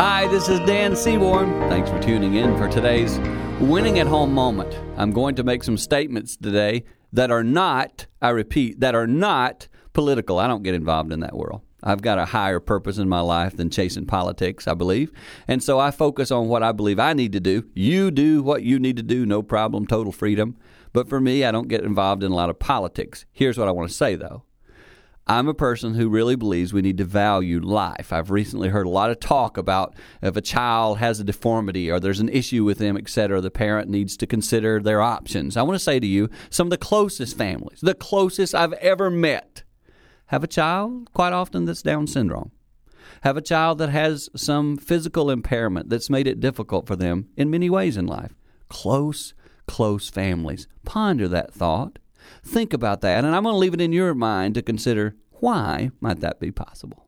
Hi, this is Dan Seaborn. Thanks for tuning in for today's winning at home moment. I'm going to make some statements today that are not, I repeat, that are not political. I don't get involved in that world. I've got a higher purpose in my life than chasing politics, I believe. And so I focus on what I believe I need to do. You do what you need to do, no problem, total freedom. But for me, I don't get involved in a lot of politics. Here's what I want to say, though. I'm a person who really believes we need to value life. I've recently heard a lot of talk about if a child has a deformity or there's an issue with them, etc., the parent needs to consider their options. I want to say to you, some of the closest families, the closest I've ever met, have a child quite often that's Down syndrome. Have a child that has some physical impairment that's made it difficult for them in many ways in life. Close, close families. Ponder that thought. Think about that, and I'm going to leave it in your mind to consider why might that be possible.